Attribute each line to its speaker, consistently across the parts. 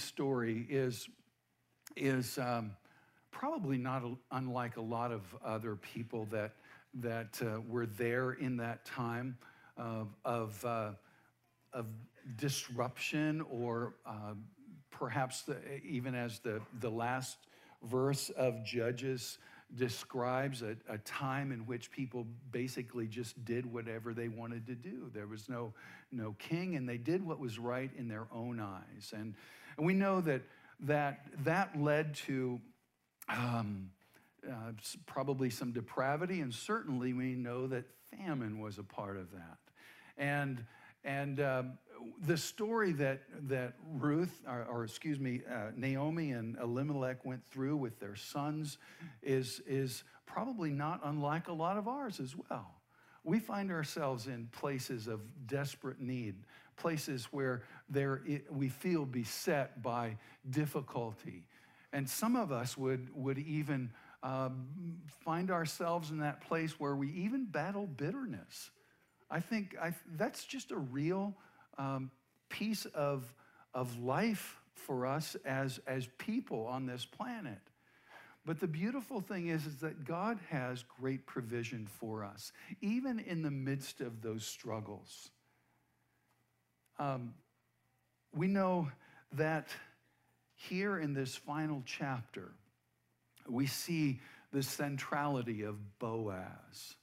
Speaker 1: Story is, is um, probably not unlike a lot of other people that, that uh, were there in that time of, of, uh, of disruption or uh, perhaps the, even as the, the last verse of Judges describes a, a, time in which people basically just did whatever they wanted to do. There was no, no king, and they did what was right in their own eyes. And, and we know that that, that led to um, uh, probably some depravity, and certainly we know that famine was a part of that. And, and um, the story that, that Ruth, or, or excuse me, uh, Naomi and Elimelech went through with their sons is, is probably not unlike a lot of ours as well. We find ourselves in places of desperate need, places where there, we feel beset by difficulty. And some of us would, would even um, find ourselves in that place where we even battle bitterness. I think I, that's just a real um, piece of, of life for us as, as people on this planet. But the beautiful thing is, is that God has great provision for us, even in the midst of those struggles. Um, we know that here in this final chapter, we see the centrality of Boaz.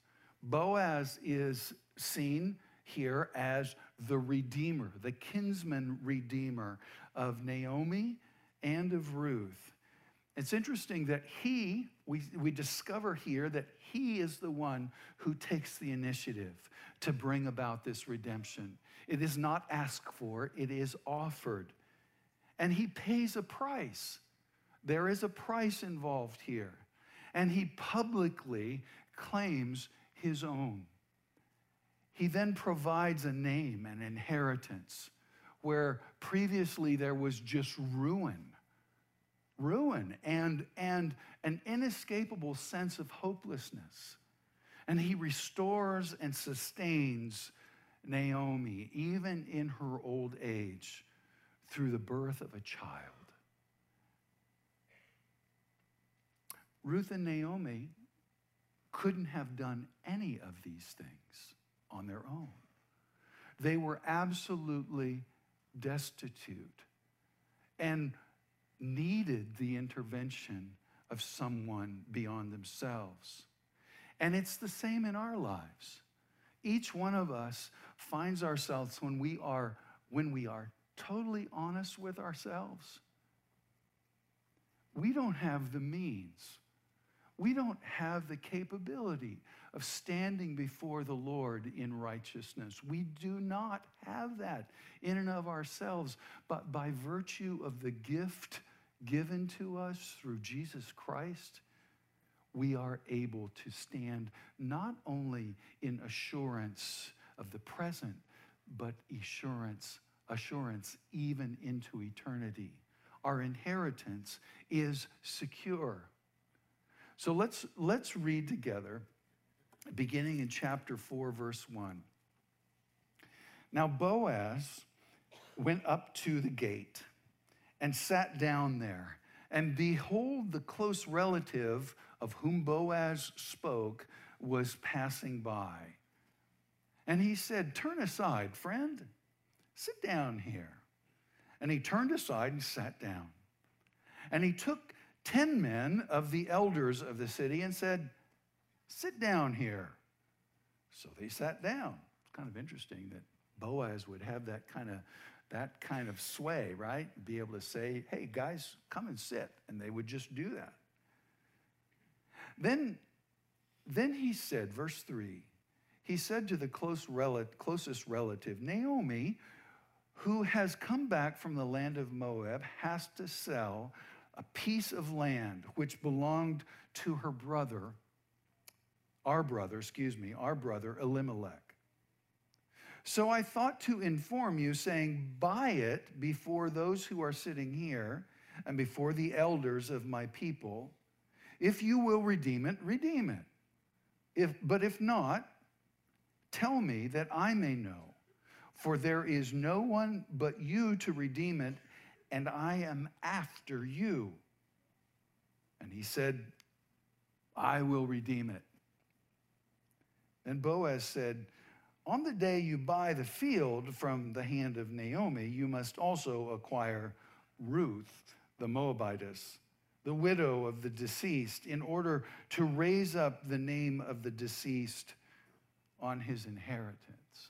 Speaker 1: Boaz is seen here as the Redeemer, the kinsman Redeemer of Naomi and of Ruth. It's interesting that he, we, we discover here that he is the one who takes the initiative to bring about this redemption. It is not asked for, it is offered. And he pays a price. There is a price involved here. And he publicly claims his own. He then provides a name and inheritance where previously there was just ruin. Ruin and, and an inescapable sense of hopelessness. And he restores and sustains Naomi, even in her old age, through the birth of a child. Ruth and Naomi couldn't have done any of these things on their own. They were absolutely destitute and needed the intervention of someone beyond themselves. And it's the same in our lives. Each one of us finds ourselves when we are when we are totally honest with ourselves. We don't have the means we don't have the capability of standing before the Lord in righteousness. We do not have that in and of ourselves, but by virtue of the gift given to us through Jesus Christ, we are able to stand not only in assurance of the present, but assurance, assurance even into eternity. Our inheritance is secure. So let's, let's read together, beginning in chapter 4, verse 1. Now Boaz went up to the gate and sat down there. And behold, the close relative of whom Boaz spoke was passing by. And he said, Turn aside, friend, sit down here. And he turned aside and sat down. And he took 10 men of the elders of the city and said, Sit down here. So they sat down. It's kind of interesting that Boaz would have that kind of that kind of sway, right? Be able to say, "Hey guys, come and sit." And they would just do that. Then then he said, verse 3, he said to the close rel- closest relative, Naomi, who has come back from the land of Moab, has to sell a piece of land which belonged to her brother, our brother, excuse me, our brother Elimelech. So I thought to inform you, saying, Buy it before those who are sitting here and before the elders of my people. If you will redeem it, redeem it. If, but if not, tell me that I may know. For there is no one but you to redeem it and I am after you. And he said, I will redeem it. Then Boaz said, On the day you buy the field from the hand of Naomi, you must also acquire Ruth, the Moabitess, the widow of the deceased, in order to raise up the name of the deceased on his inheritance.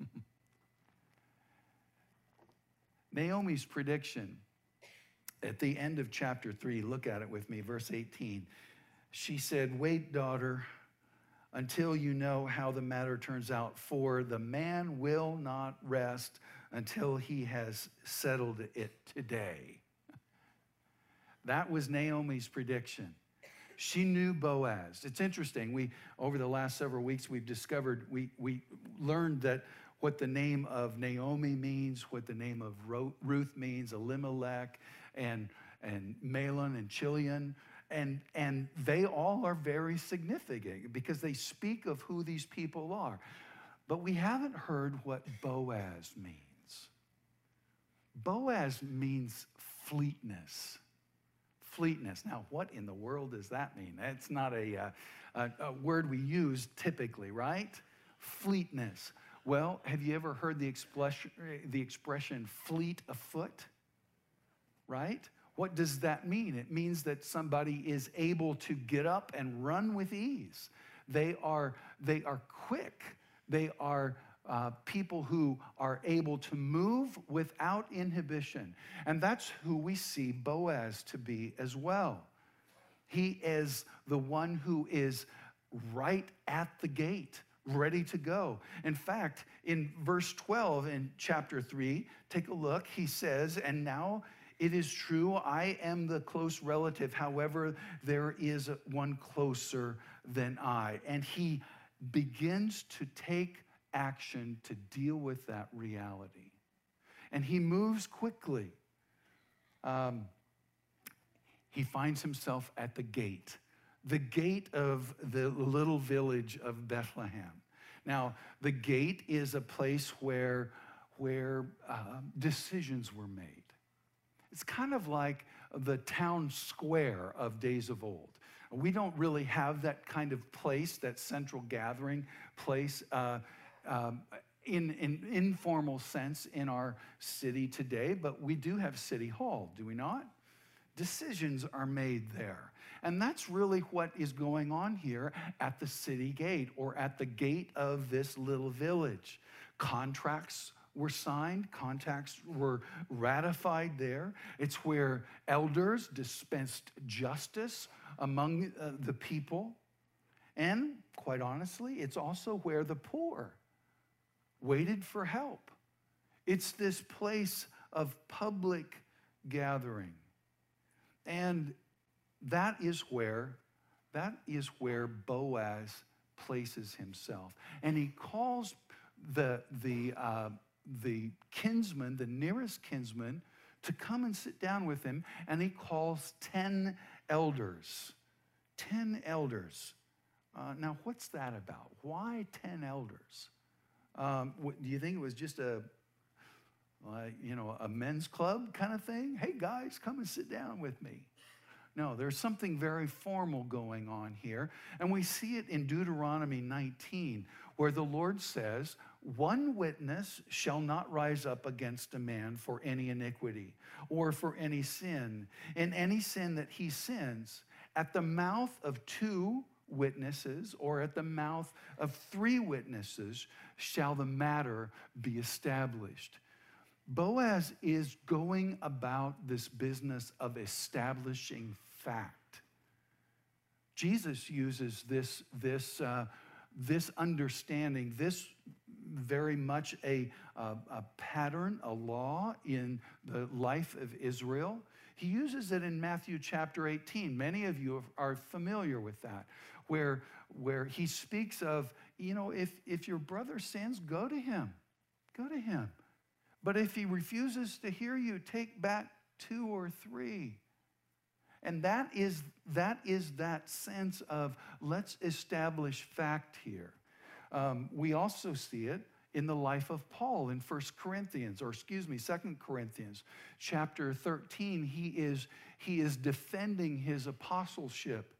Speaker 1: Naomi's prediction at the end of chapter 3, look at it with me, verse 18. She said, Wait, daughter, until you know how the matter turns out, for the man will not rest until he has settled it today. That was Naomi's prediction. She knew Boaz. It's interesting. We over the last several weeks we've discovered we we learned that what the name of Naomi means, what the name of Ruth means, Elimelech and and Mahlon and Chilion. And, and they all are very significant because they speak of who these people are. But we haven't heard what Boaz means. Boaz means fleetness fleetness. Now, what in the world does that mean? That's not a, uh, a, a word we use typically, right? Fleetness. Well, have you ever heard the expression, the expression fleet of foot? Right? What does that mean? It means that somebody is able to get up and run with ease. They are, they are quick. They are uh, people who are able to move without inhibition. And that's who we see Boaz to be as well. He is the one who is right at the gate, ready to go. In fact, in verse 12 in chapter 3, take a look. He says, And now it is true, I am the close relative. However, there is one closer than I. And he begins to take action to deal with that reality. And he moves quickly. Um, he finds himself at the gate, the gate of the little village of Bethlehem. Now, the gate is a place where, where uh, decisions were made. It's kind of like the town square of days of old. We don't really have that kind of place, that central gathering place. Uh, um, in an in informal sense in our city today, but we do have City Hall, do we not? Decisions are made there. And that's really what is going on here at the city gate or at the gate of this little village. Contracts were signed, contracts were ratified there. It's where elders dispensed justice among uh, the people. And quite honestly, it's also where the poor waited for help. It's this place of public gathering. And that is where that is where Boaz places himself. And he calls the, the, uh, the kinsman, the nearest kinsman, to come and sit down with him. And he calls 10 elders. 10 elders. Uh, now, what's that about? Why 10 elders? Um, what, do you think it was just a, you know, a men's club kind of thing? Hey guys, come and sit down with me. No, there's something very formal going on here. And we see it in Deuteronomy 19, where the Lord says, One witness shall not rise up against a man for any iniquity or for any sin. In any sin that he sins, at the mouth of two witnesses or at the mouth of three witnesses shall the matter be established. Boaz is going about this business of establishing fact. Jesus uses this, this, uh, this understanding, this very much a, a, a pattern, a law in the life of Israel. He uses it in Matthew chapter 18. Many of you are familiar with that, where, where he speaks of, you know, if, if your brother sins, go to him. Go to him. But if he refuses to hear you, take back two or three. And that is, that is that sense of let's establish fact here. Um, we also see it in the life of Paul in 1 Corinthians, or excuse me, 2 Corinthians chapter 13. He is, he is defending his apostleship.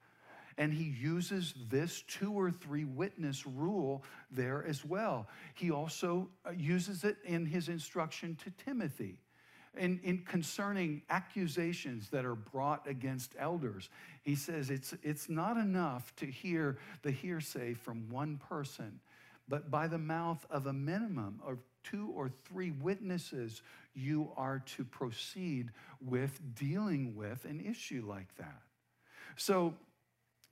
Speaker 1: And he uses this two or three witness rule there as well. He also uh, uses it in his instruction to Timothy. In, in, concerning accusations that are brought against elders. He says it's, it's not enough to hear the hearsay from one person but by the mouth of a minimum of two or three witnesses, you are to proceed with dealing with an issue like that. So,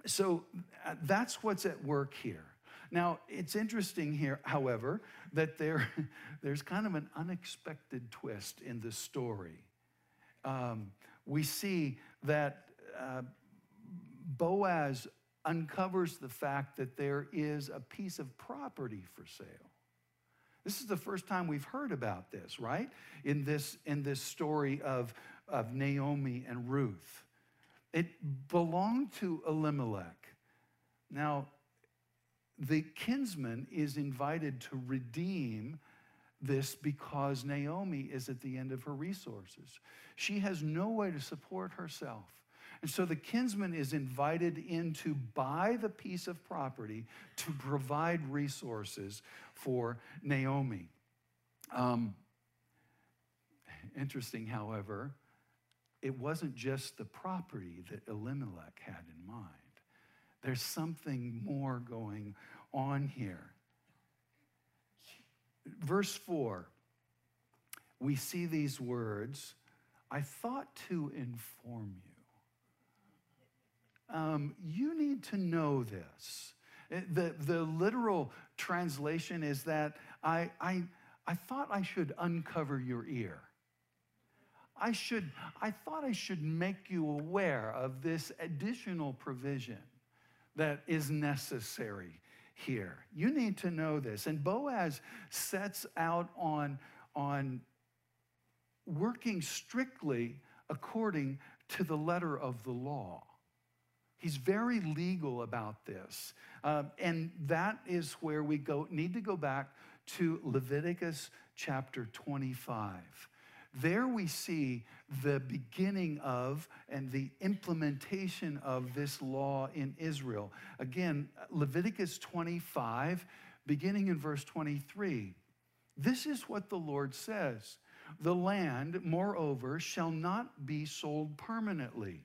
Speaker 1: so uh, that's what's at work here. Now, it's interesting here, however, that there, there's kind of an unexpected twist in the story. Um, we see that uh, Boaz uncovers the fact that there is a piece of property for sale. This is the first time we've heard about this, right? In this, in this story of, of Naomi and Ruth. It belonged to Elimelech. Now, the kinsman is invited to redeem this because Naomi is at the end of her resources. She has no way to support herself. And so the kinsman is invited in to buy the piece of property to provide resources for Naomi. Um, interesting, however, it wasn't just the property that Elimelech had in mind. There's something more going on here. Verse 4, we see these words I thought to inform you um, you need to know this. The, the literal translation is that I, I, I thought I should uncover your ear. I should, I thought I should make you aware of this additional provision that is necessary here. You need to know this. And Boaz sets out on, on working strictly according to the letter of the law. He's very legal about this. Um, and that is where we go, need to go back to Leviticus chapter 25. There we see the beginning of and the implementation of this law in Israel. Again, Leviticus 25, beginning in verse 23. This is what the Lord says The land, moreover, shall not be sold permanently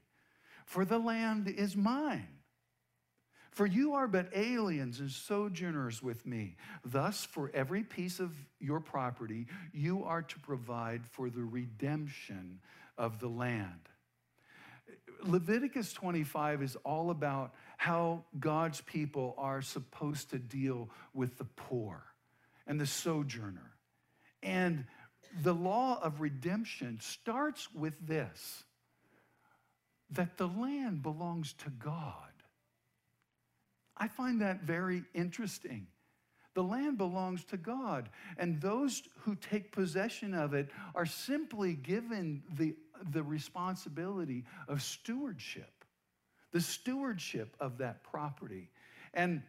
Speaker 1: for the land is mine. For you are but aliens and sojourners with me. Thus, for every piece of your property, you are to provide for the redemption of the land. Leviticus 25 is all about how God's people are supposed to deal with the poor and the sojourner. And the law of redemption starts with this that the land belongs to God. I find that very interesting. The land belongs to God, and those who take possession of it are simply given the, the responsibility of stewardship, the stewardship of that property. And,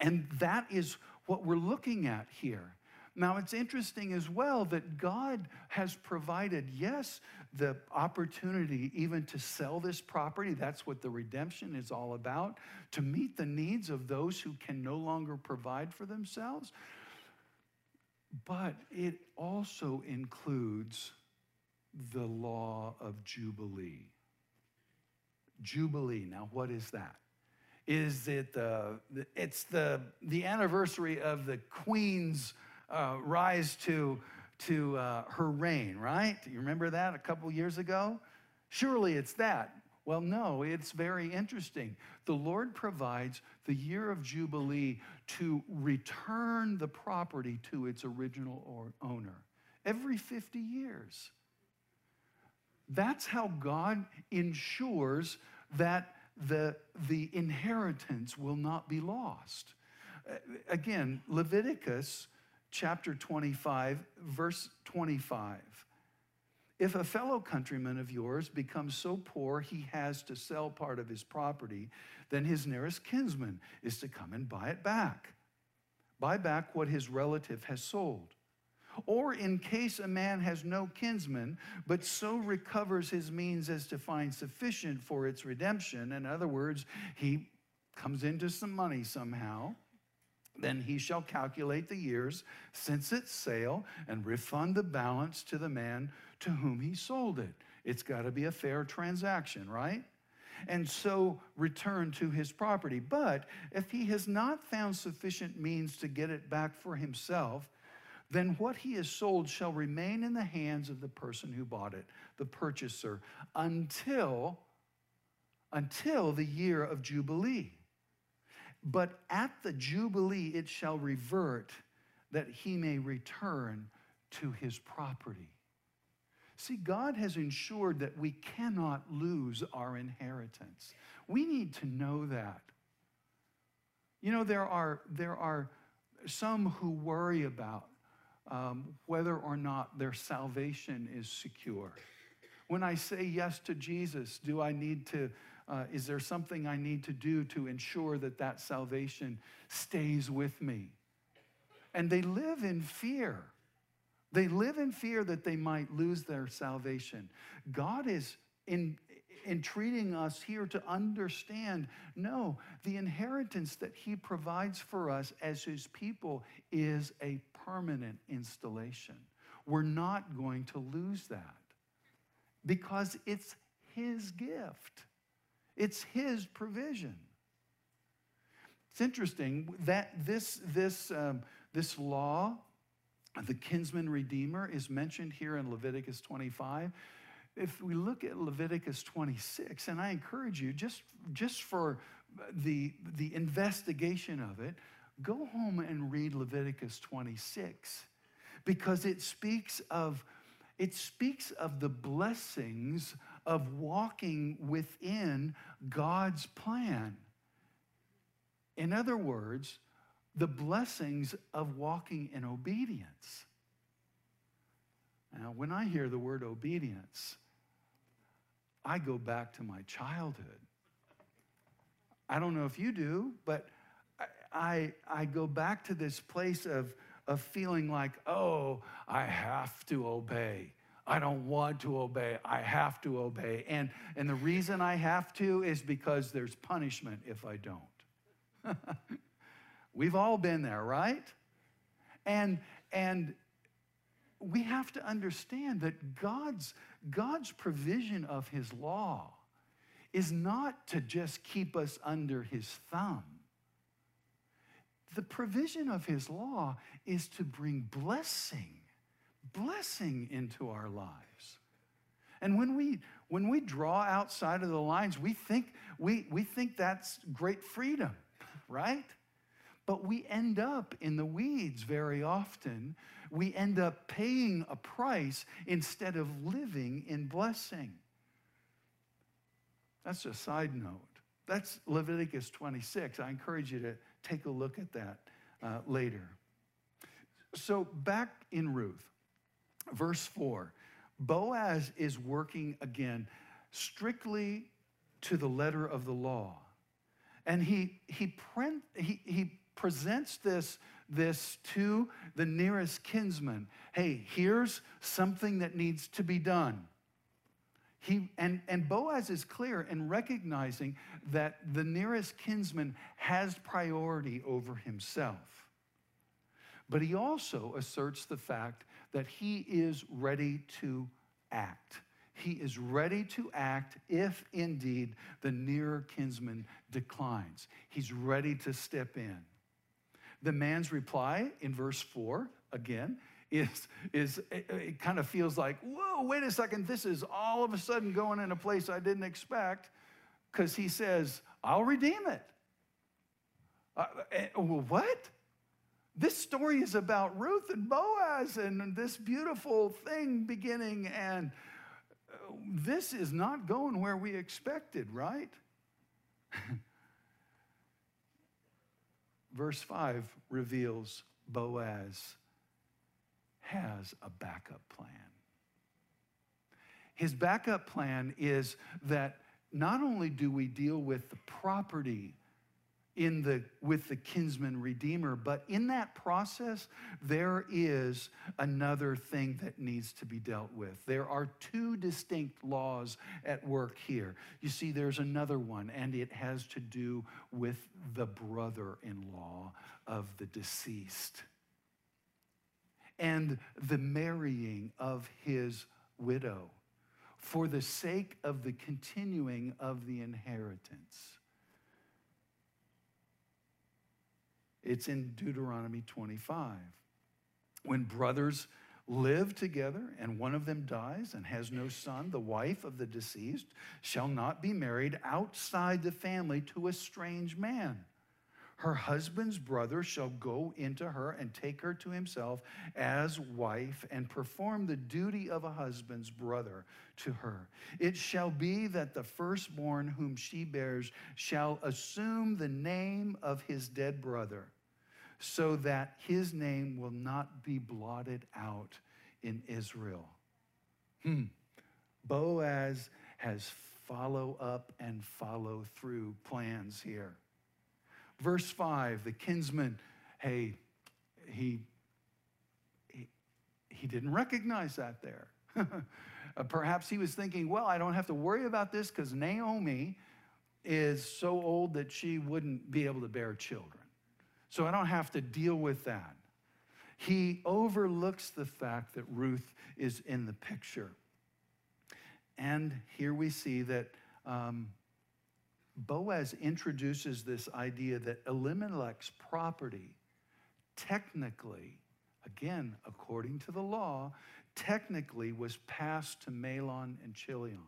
Speaker 1: and that is what we're looking at here. Now, it's interesting as well that God has provided, yes, the opportunity even to sell this property. That's what the redemption is all about, to meet the needs of those who can no longer provide for themselves. But it also includes the law of Jubilee. Jubilee, now what is that? Is it the, it's the, the anniversary of the Queen's uh, rise to, to uh, her reign, right? You remember that a couple years ago? Surely it's that. Well, no, it's very interesting. The Lord provides the year of Jubilee to return the property to its original owner every 50 years. That's how God ensures that the, the inheritance will not be lost. Again, Leviticus chapter 25, verse 25. If a fellow countryman of yours becomes so poor he has to sell part of his property, then his nearest kinsman is to come and buy it back. buy back what his relative has sold. Or in case a man has no kinsman, but so recovers his means as to find sufficient for its redemption, in other words, he comes into some money somehow, then he shall calculate the years since its sale and refund the balance to the man to whom he sold it. It's got to be a fair transaction, right? And so return to his property. But if he has not found sufficient means to get it back for himself, then what he has sold shall remain in the hands of the person who bought it, the purchaser, until, until the year of Jubilee. But at the Jubilee it shall revert that he may return to his property. See, God has ensured that we cannot lose our inheritance. We need to know that. You know, there are, there are some who worry about um, whether or not their salvation is secure. When I say yes to Jesus, do I need to, uh, is there something I need to do to ensure that that salvation stays with me? And they live in fear. They live in fear that they might lose their salvation. God is in, entreating us here to understand no, the inheritance that He provides for us as His people is a permanent installation. We're not going to lose that because it's His gift, it's His provision. It's interesting that this, this, um, this law, the kinsman redeemer, is mentioned here in Leviticus 25 if we look at Leviticus 26, and I encourage you, just, just for the, the investigation of it, go home and read Leviticus 26 because it speaks of it speaks of the blessings of walking within God's plan. In other words, the blessings of walking in obedience. Now, when I hear the word obedience, I go back to my childhood. I don't know if you do, but I, I, go back to this place of, of feeling like, oh, I have to obey. I don't want to obey. I have to obey. And, and the reason I have to is because there's punishment if I don't. We've all been there, right? And, and we have to understand that God's, God's provision of his law is not to just keep us under his thumb. The provision of his law is to bring blessing, blessing into our lives. And when we, when we draw outside of the lines, we think, we, we think that's great freedom, right? But we end up in the weeds very often we end up paying a price instead of living in blessing. That's a side note. That's Leviticus 26. I encourage you to take a look at that uh, later. So, back in Ruth, verse 4, Boaz is working again strictly to the letter of the law. And he, he, pre- he, he presents this this to the nearest kinsman. Hey, here's something that needs to be done. He, and, and Boaz is clear in recognizing that the nearest kinsman has priority over himself. But he also asserts the fact that he is ready to act. He is ready to act if indeed the nearer kinsman declines. He's ready to step in. The man's reply in verse 4, again, is, is it, it kind of feels like, whoa, wait a second, this is all of a sudden going in a place I didn't expect, because he says, I'll redeem it. Uh, eh, what? This story is about Ruth and Boaz and this beautiful thing beginning, and uh, this is not going where we expected, right? verse 5 reveals Boaz has a backup plan. His backup plan is that not only do we deal with the property in the, with the kinsman redeemer. But in that process, there is another thing that needs to be dealt with. There are two distinct laws at work here. You see, there's another one, and it has to do with the brother in law of the deceased and the marrying of his widow for the sake of the continuing of the inheritance. It's in Deuteronomy 25. When brothers live together and one of them dies and has no son, the wife of the deceased shall not be married outside the family to a strange man her husband's brother shall go into her and take her to himself as wife and perform the duty of a husband's brother to her. It shall be that the firstborn whom she bears shall assume the name of his dead brother, so that his name will not be blotted out in Israel. Hmm. Boaz has follow up and follow through plans here. Verse 5, the kinsman, hey, he, he, he didn't recognize that there. perhaps he was thinking, well, I don't have to worry about this because Naomi is so old that she wouldn't be able to bear children. So I don't have to deal with that. He overlooks the fact that Ruth is in the picture. And here we see that um, Boaz introduces this idea that Elimelech's property, technically, again, according to the law, technically was passed to Mahlon and Chilion,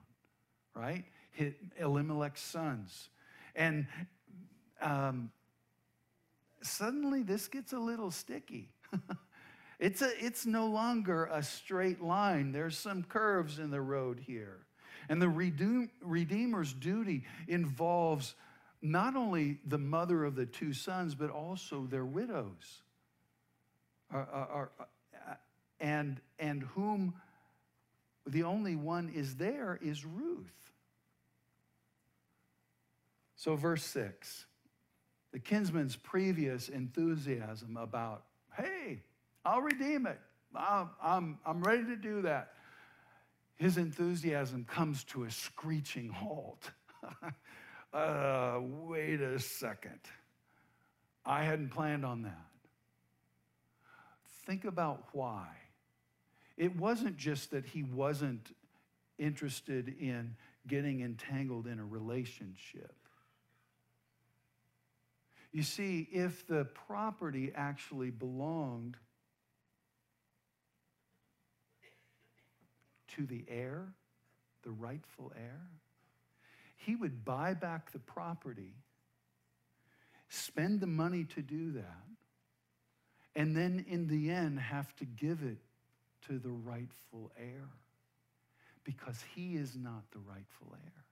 Speaker 1: right? Elimelech's sons. And um, suddenly this gets a little sticky. it's, a, it's no longer a straight line, there's some curves in the road here. And the Redeemer's duty involves not only the mother of the two sons, but also their widows. Uh, and, and whom the only one is there is Ruth. So, verse 6 the kinsman's previous enthusiasm about, hey, I'll redeem it. I'm, I'm, ready to do that his enthusiasm comes to a screeching halt. uh, wait a second. I hadn't planned on that. Think about why. It wasn't just that he wasn't interested in getting entangled in a relationship. You see, if the property actually belonged to the heir, the rightful heir, he would buy back the property, spend the money to do that, and then in the end have to give it to the rightful heir because he is not the rightful heir.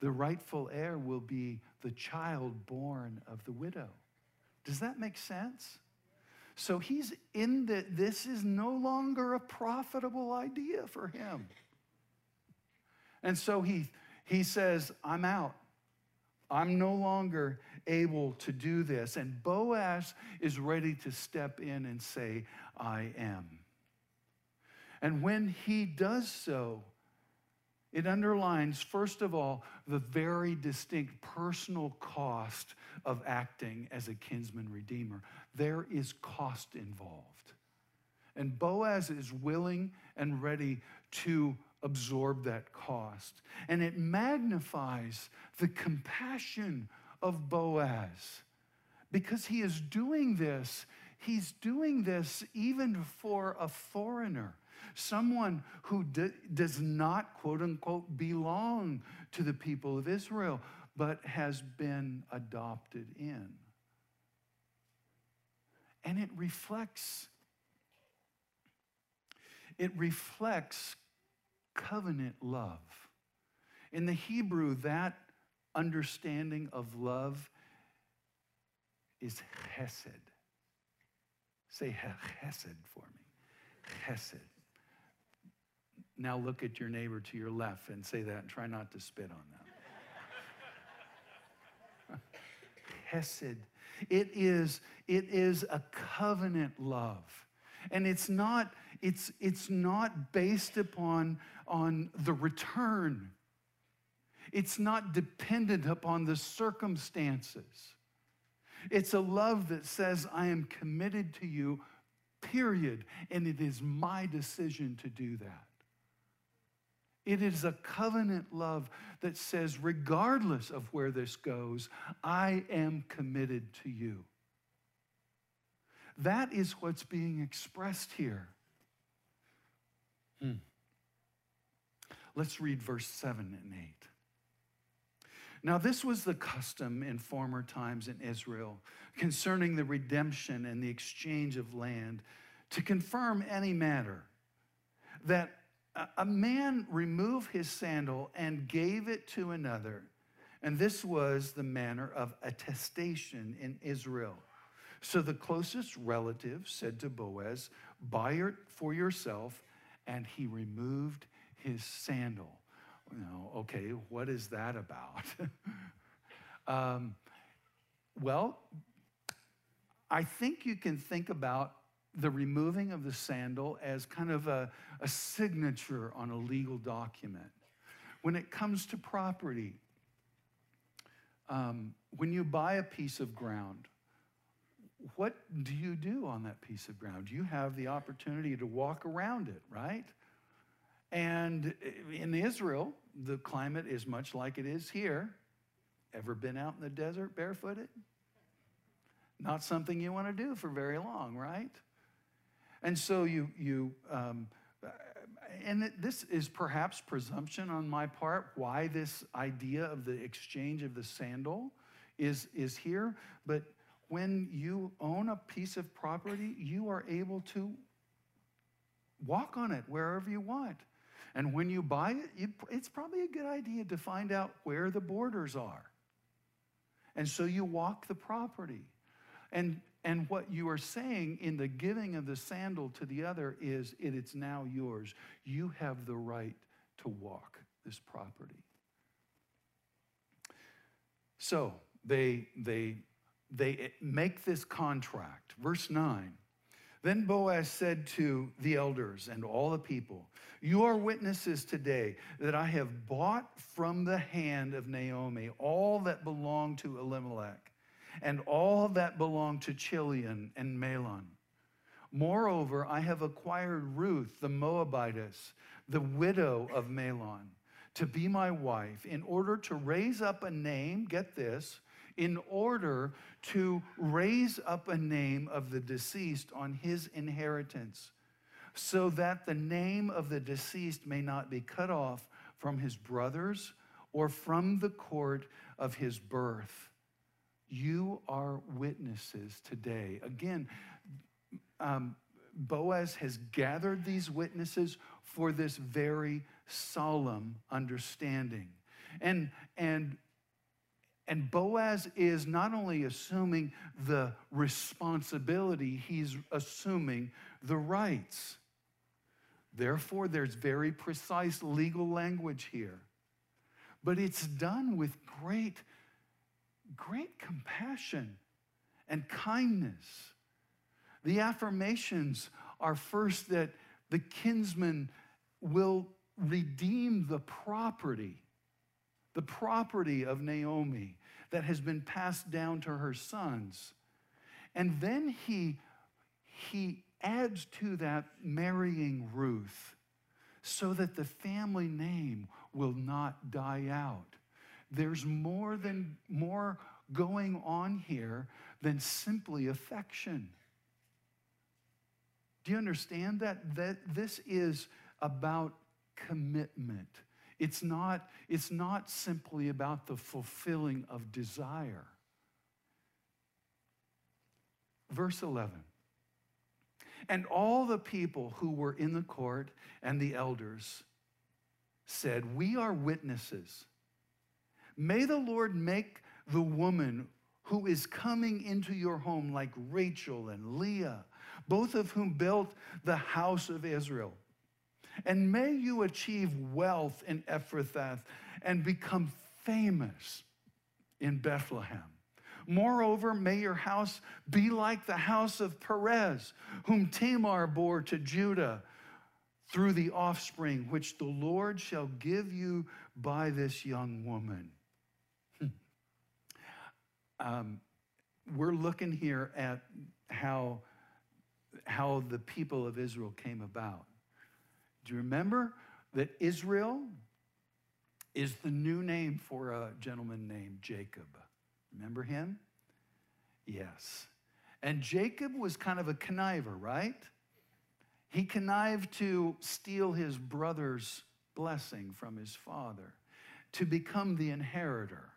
Speaker 1: The rightful heir will be the child born of the widow. Does that make sense? So he's in the, this is no longer a profitable idea for him. And so he, he says, I'm out. I'm no longer able to do this. And Boaz is ready to step in and say, I am. And when he does so, it underlines, first of all, the very distinct personal cost of acting as a kinsman redeemer. There is cost involved. And Boaz is willing and ready to absorb that cost. And it magnifies the compassion of Boaz because he is doing this. He's doing this even for a foreigner someone who does not, quote unquote, belong to the people of Israel, but has been adopted in. And it reflects, it reflects covenant love. In the Hebrew, that understanding of love is chesed. Say chesed for me. Chesed. Now look at your neighbor to your left and say that and try not to spit on them. hesed. It is, it is a covenant love. And it's not, it's, it's not based upon on the return. It's not dependent upon the circumstances. It's a love that says, I am committed to you, period. And it is my decision to do that. It is a covenant love that says, regardless of where this goes, I am committed to you. That is what's being expressed here. Hmm. Let's read verse 7 and 8. Now, this was the custom in former times in Israel concerning the redemption and the exchange of land to confirm any matter that a man removed his sandal and gave it to another. And this was the manner of attestation in Israel. So the closest relative said to Boaz, Buy it for yourself. And he removed his sandal. You know, okay, what is that about? um, well, I think you can think about the removing of the sandal as kind of a, a signature on a legal document. When it comes to property, um, when you buy a piece of ground, what do you do on that piece of ground? You have the opportunity to walk around it, right? And in Israel, the climate is much like it is here. Ever been out in the desert barefooted? Not something you want to do for very long, right? And so you, you um, and this is perhaps presumption on my part why this idea of the exchange of the sandal is, is here. But when you own a piece of property, you are able to walk on it wherever you want. And when you buy it, you, it's probably a good idea to find out where the borders are. And so you walk the property. And and what you are saying in the giving of the sandal to the other is it, it's now yours. You have the right to walk this property. So they, they, they make this contract. Verse 9. Then Boaz said to the elders and all the people, You are witnesses today that I have bought from the hand of Naomi all that belonged to Elimelech and all that belonged to Chilion and Mahlon. Moreover, I have acquired Ruth the Moabitess, the widow of Mahlon, to be my wife in order to raise up a name, get this, in order to raise up a name of the deceased on his inheritance, so that the name of the deceased may not be cut off from his brothers or from the court of his birth. You are witnesses today. Again, um, Boaz has gathered these witnesses for this very solemn understanding. And, and, and Boaz is not only assuming the responsibility, he's assuming the rights. Therefore, there's very precise legal language here. But it's done with great great compassion and kindness. The affirmations are first that the kinsman will redeem the property, the property of Naomi that has been passed down to her sons. And then he, he adds to that marrying Ruth so that the family name will not die out. There's more than more going on here than simply affection. Do you understand that? That this is about commitment. It's not, it's not simply about the fulfilling of desire. Verse 11. And all the people who were in the court and the elders said, We are witnesses May the Lord make the woman who is coming into your home like Rachel and Leah, both of whom built the house of Israel. And may you achieve wealth in Ephrathah and become famous in Bethlehem. Moreover, may your house be like the house of Perez, whom Tamar bore to Judah through the offspring which the Lord shall give you by this young woman. Um, we're looking here at how, how the people of Israel came about. Do you remember that Israel is the new name for a gentleman named Jacob? Remember him? Yes. And Jacob was kind of a conniver, right? He connived to steal his brother's blessing from his father, to become the inheritor.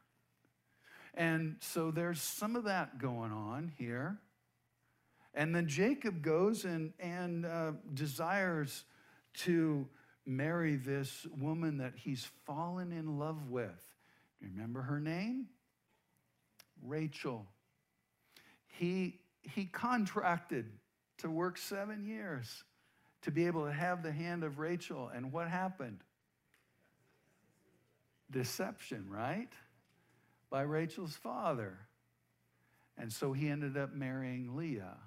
Speaker 1: And so there's some of that going on here. And then Jacob goes and, and uh, desires to marry this woman that he's fallen in love with. Remember her name? Rachel. He, he contracted to work seven years to be able to have the hand of Rachel. And what happened? Deception, right? By Rachel's father. And so he ended up marrying Leah.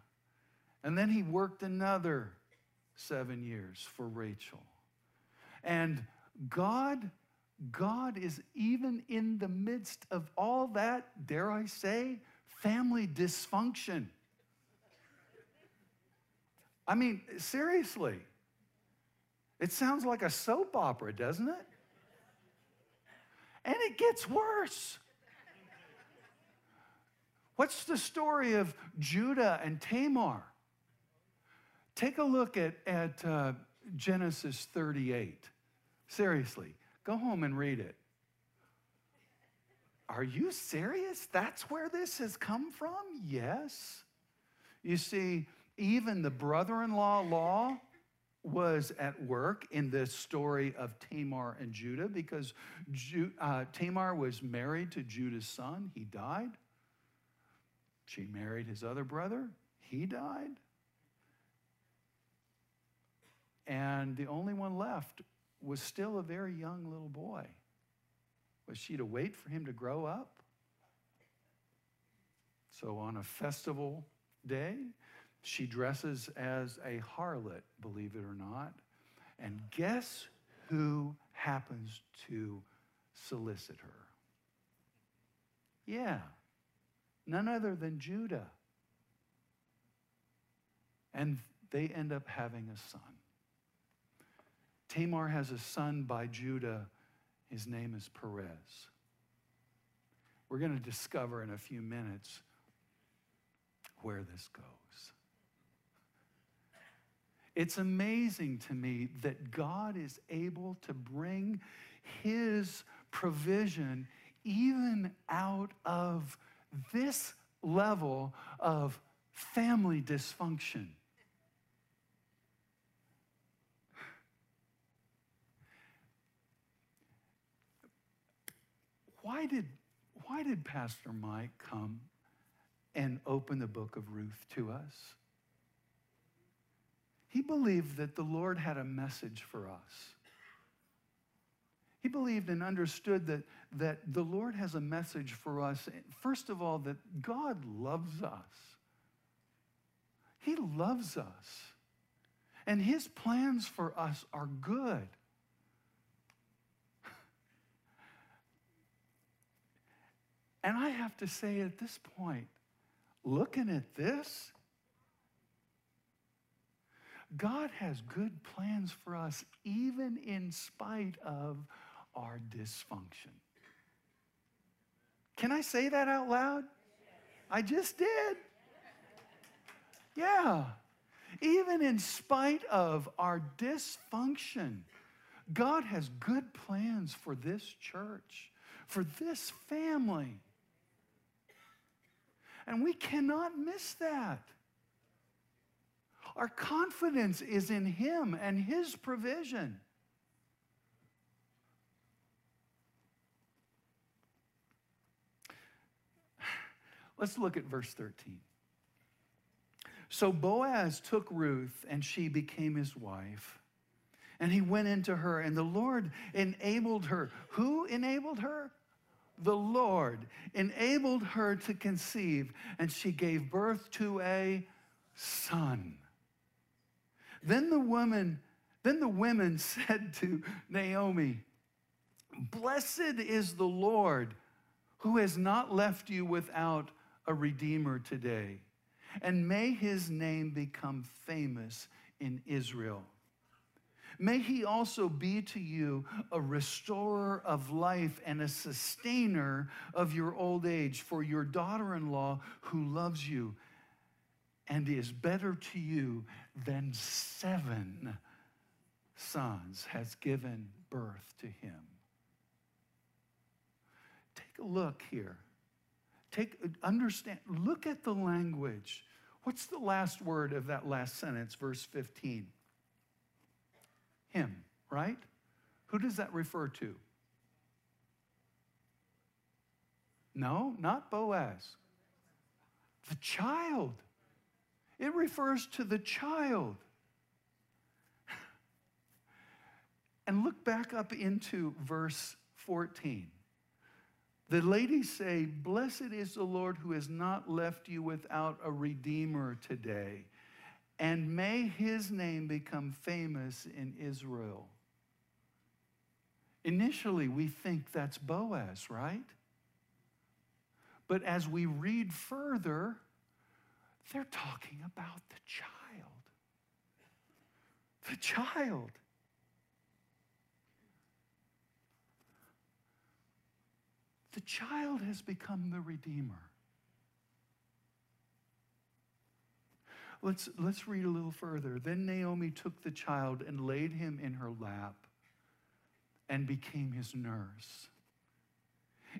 Speaker 1: And then he worked another seven years for Rachel. And God, God is even in the midst of all that, dare I say, family dysfunction. I mean, seriously. It sounds like a soap opera, doesn't it? And it gets worse. What's the story of Judah and Tamar? Take a look at, at uh, Genesis 38. Seriously, go home and read it. Are you serious? That's where this has come from? Yes. You see, even the brother in law law was at work in this story of Tamar and Judah because Ju- uh, Tamar was married to Judah's son. He died. She married his other brother. He died. And the only one left was still a very young little boy. Was she to wait for him to grow up? So on a festival day, she dresses as a harlot, believe it or not. And guess who happens to solicit her? Yeah, none other than Judah. And they end up having a son. Tamar has a son by Judah. His name is Perez. We're going to discover in a few minutes where this goes. It's amazing to me that God is able to bring his provision even out of this level of family dysfunction. Why did, why did Pastor Mike come and open the book of Ruth to us? He believed that the Lord had a message for us. He believed and understood that, that the Lord has a message for us. First of all, that God loves us. He loves us. And his plans for us are good. And I have to say at this point, looking at this, God has good plans for us, even in spite of our dysfunction. Can I say that out loud? I just did. Yeah. Even in spite of our dysfunction, God has good plans for this church, for this family. And we cannot miss that. Our confidence is in Him and His provision. Let's look at verse 13. So Boaz took Ruth, and she became his wife. And he went into her, and the Lord enabled her. Who enabled her? the Lord enabled her to conceive, and she gave birth to a son. Then the woman, then the women said to Naomi, Blessed is the Lord who has not left you without a redeemer today. And may his name become famous in Israel. May he also be to you a restorer of life and a sustainer of your old age for your daughter in law who loves you and is better to you than seven sons has given birth to him. Take a look here. Take understand look at the language. What's the last word of that last sentence verse 15? Him, right? Who does that refer to? No, not Boaz. The child. It refers to the child. And look back up into verse 14. The ladies say, Blessed is the Lord who has not left you without a redeemer today, and may his name become famous in Israel. Initially, we think that's Boaz, right? But as we read further, they're talking about the child. The child. The child has become the Redeemer. Let's, let's read a little further. Then Naomi took the child and laid him in her lap and became his nurse.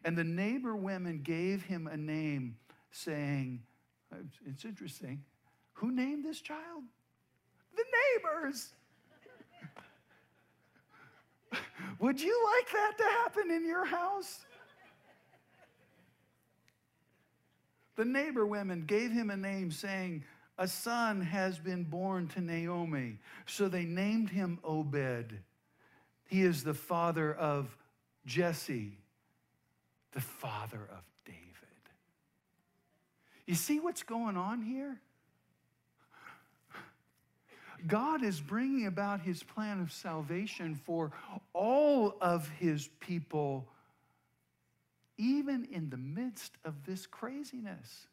Speaker 1: And the neighbor women gave him a name, saying, It's interesting. Who named this child? The neighbors. Would you like that to happen in your house? The neighbor women gave him a name, saying, A son has been born to Naomi. So they named him Obed. He is the father of Jesse, the father of David. You see what's going on here? God is bringing about his plan of salvation for all of his people even in the midst of this craziness.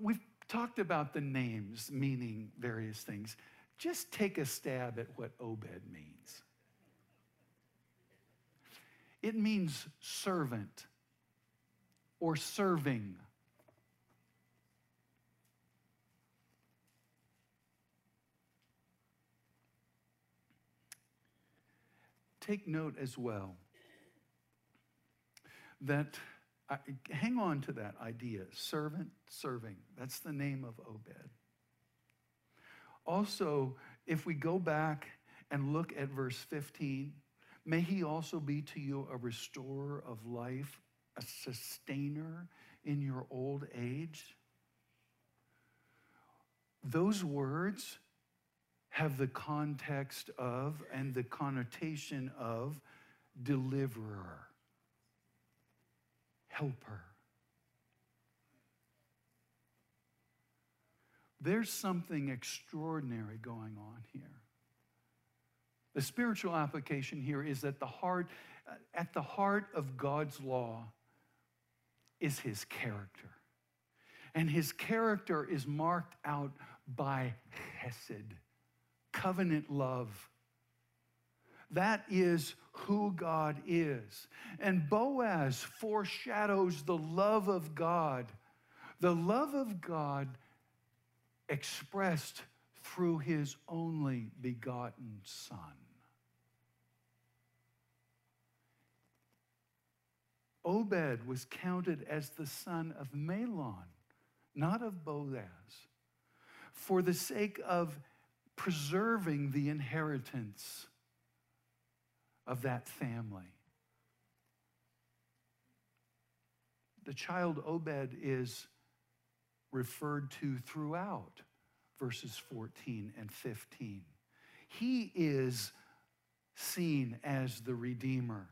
Speaker 1: We've talked about the names meaning various things. Just take a stab at what Obed means. It means servant or serving. Take note as well that, I, hang on to that idea servant, serving. That's the name of Obed. Also, if we go back and look at verse 15, may he also be to you a restorer of life, a sustainer in your old age. Those words have the context of and the connotation of deliverer, helper. There's something extraordinary going on here. The spiritual application here is that the heart, uh, at the heart of God's law is his character. And his character is marked out by hesed covenant love. That is who God is. And Boaz foreshadows the love of God, the love of God expressed through his only begotten Son. Obed was counted as the son of Mahlon, not of Boaz, for the sake of preserving the inheritance of that family. The child Obed is referred to throughout verses 14 and 15. He is seen as the Redeemer.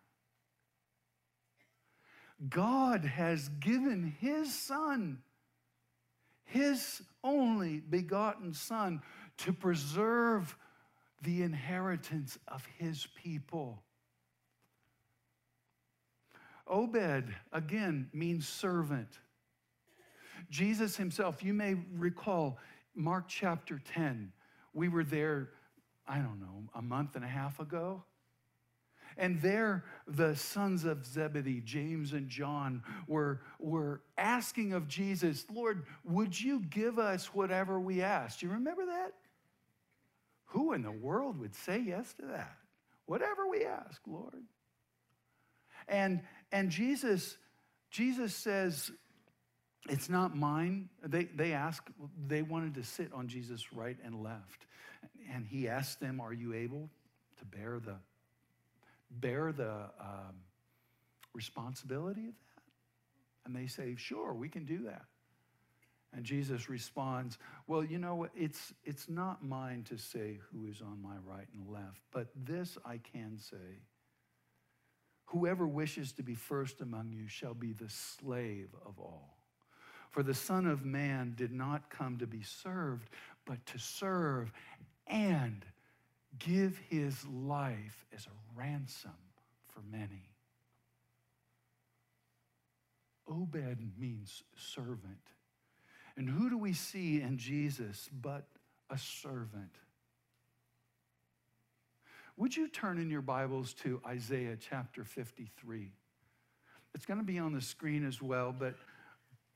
Speaker 1: God has given His Son, His only begotten Son, to preserve the inheritance of His people. Obed, again, means servant. Jesus himself, you may recall Mark chapter 10. We were there, I don't know, a month and a half ago. And there, the sons of Zebedee, James and John, were, were asking of Jesus, Lord, would you give us whatever we ask? Do you remember that? Who in the world would say yes to that? Whatever we ask, Lord. And, and Jesus, Jesus says, it's not mine. They, they asked, they wanted to sit on Jesus' right and left. And he asked them, Are you able to bear the, bear the um, responsibility of that? And they say, Sure, we can do that. And Jesus responds, Well, you know, it's, it's not mine to say who is on my right and left, but this I can say. Whoever wishes to be first among you shall be the slave of all. For the Son of Man did not come to be served, but to serve and give his life as a ransom for many. Obed means servant. And who do we see in Jesus but a servant? Would you turn in your Bibles to Isaiah chapter 53? It's going to be on the screen as well, but,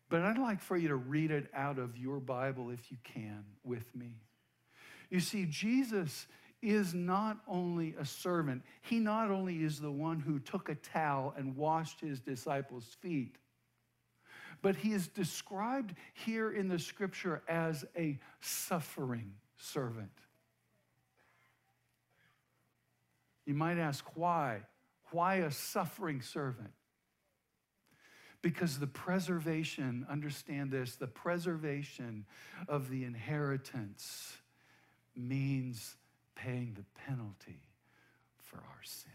Speaker 1: but I'd like for you to read it out of your Bible if you can with me. You see, Jesus is not only a servant, he not only is the one who took a towel and washed his disciples' feet, but he is described here in the scripture as a suffering servant. You might ask, why? Why a suffering servant? Because the preservation, understand this, the preservation of the inheritance means paying the penalty for our sin.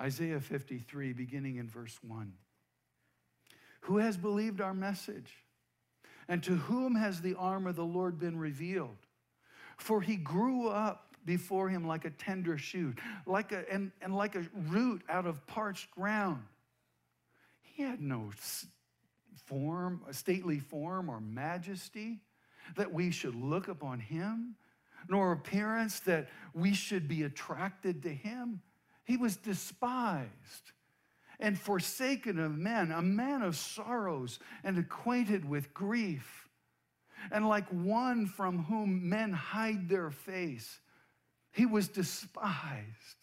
Speaker 1: Isaiah 53, beginning in verse 1. Who has believed our message? And to whom has the arm of the Lord been revealed? For he grew up before him like a tender shoot, like a, and, and like a root out of parched ground. He had no form, a stately form or majesty that we should look upon him, nor appearance that we should be attracted to him. He was despised and forsaken of men, a man of sorrows and acquainted with grief, and like one from whom men hide their face. He was despised,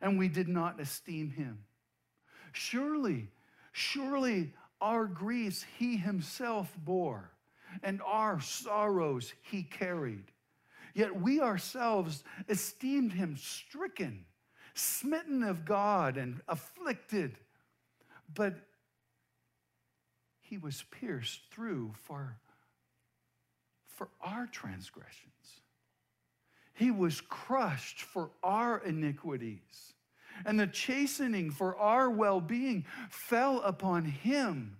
Speaker 1: and we did not esteem him. Surely, surely our griefs he himself bore, and our sorrows he carried. Yet we ourselves esteemed him stricken, smitten of God, and afflicted but he was pierced through for, for our transgressions. He was crushed for our iniquities. And the chastening for our well being fell upon him.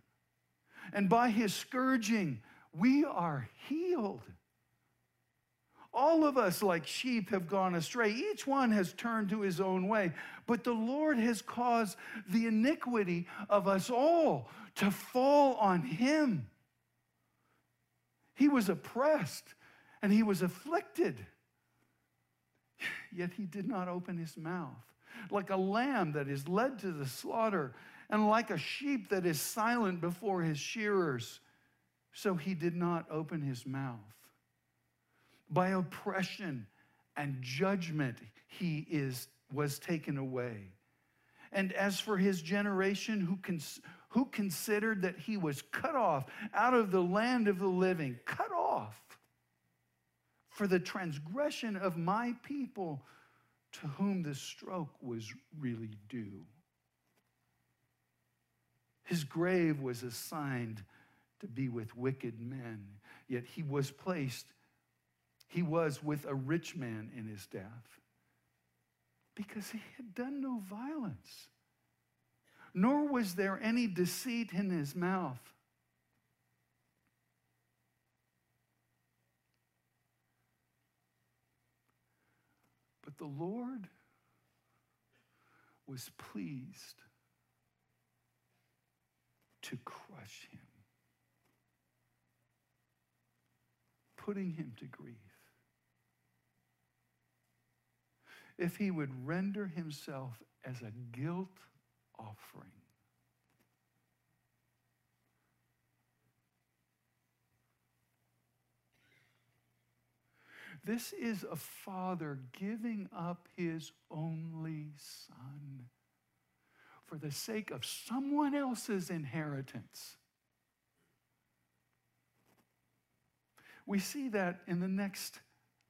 Speaker 1: And by his scourging, we are healed. All of us, like sheep, have gone astray. Each one has turned to his own way. But the Lord has caused the iniquity of us all to fall on him. He was oppressed and he was afflicted, yet he did not open his mouth. Like a lamb that is led to the slaughter, and like a sheep that is silent before his shearers, so he did not open his mouth by oppression and judgment he is was taken away. And as for his generation who, who considered that he was cut off out of the land of the living cut off for the transgression of my people to whom the stroke was really due. His grave was assigned to be with wicked men yet he was placed he was with a rich man in his death, because he had done no violence, nor was there any deceit in his mouth. But the Lord was pleased to crush him, putting him to grief. If he would render himself as a guilt offering. This is a father giving up his only son for the sake of someone else's inheritance. We see that in the next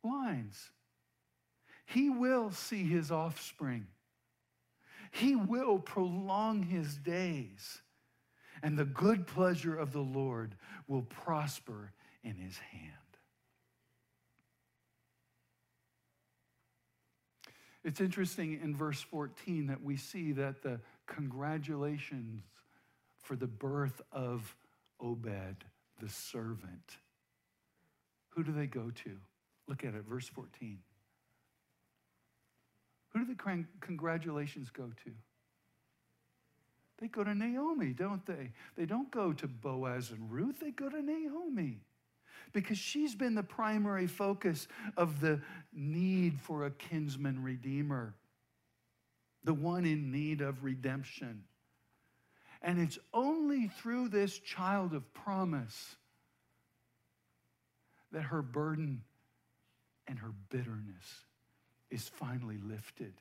Speaker 1: lines. He will see his offspring. He will prolong his days, and the good pleasure of the Lord will prosper in his hand. It's interesting in verse 14 that we see that the congratulations for the birth of Obed, the servant. Who do they go to? Look at it, verse 14. Who do the congratulations go to? They go to Naomi, don't they? They don't go to Boaz and Ruth, they go to Naomi because she's been the primary focus of the need for a kinsman redeemer, the one in need of redemption. And it's only through this child of promise that her burden and her bitterness is finally lifted.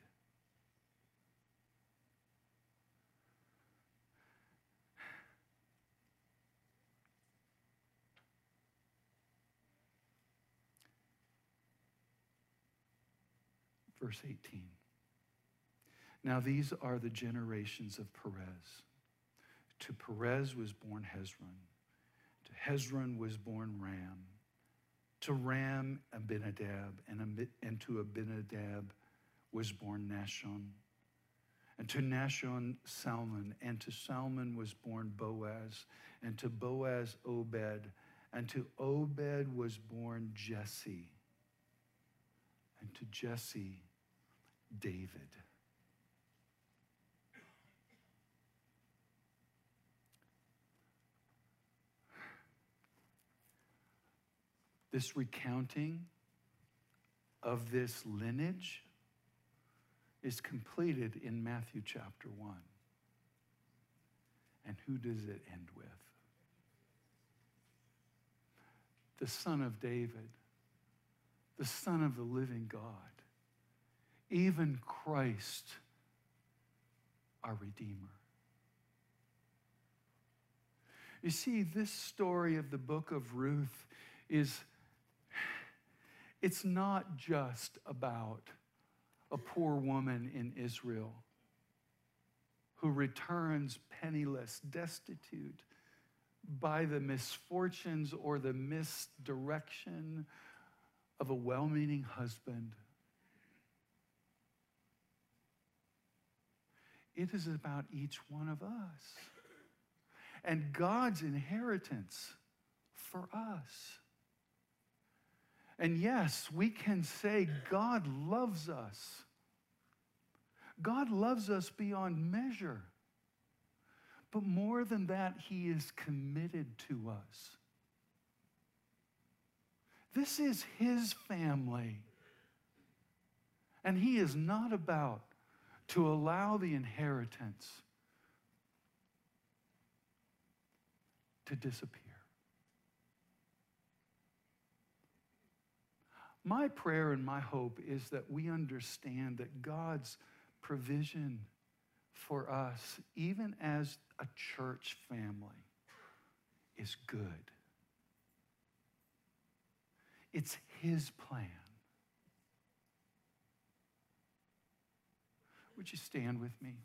Speaker 1: Verse 18. Now these are the generations of Perez. To Perez was born Hezron. To Hezron was born Ram. To Ram, Abinadab. And, to Abinadab was born Nahshon, And to Nahshon Salmon. And to Salmon was born Boaz. And to Boaz, Obed. And to Obed was born Jesse. And to Jesse, David. This recounting of this lineage is completed in Matthew chapter 1. And who does it end with? The Son of David, the Son of the living God even Christ, our Redeemer. You see, this story of the book of Ruth is, it's not just about a poor woman in Israel who returns penniless, destitute by the misfortunes or the misdirection of a well meaning husband It is about each one of us and God's inheritance for us. And yes, we can say God loves us. God loves us beyond measure. But more than that, He is committed to us. This is His family. And He is not about to allow the inheritance to disappear. My prayer and my hope is that we understand that God's provision for us, even as a church family, is good. It's His plan. Would you stand with me?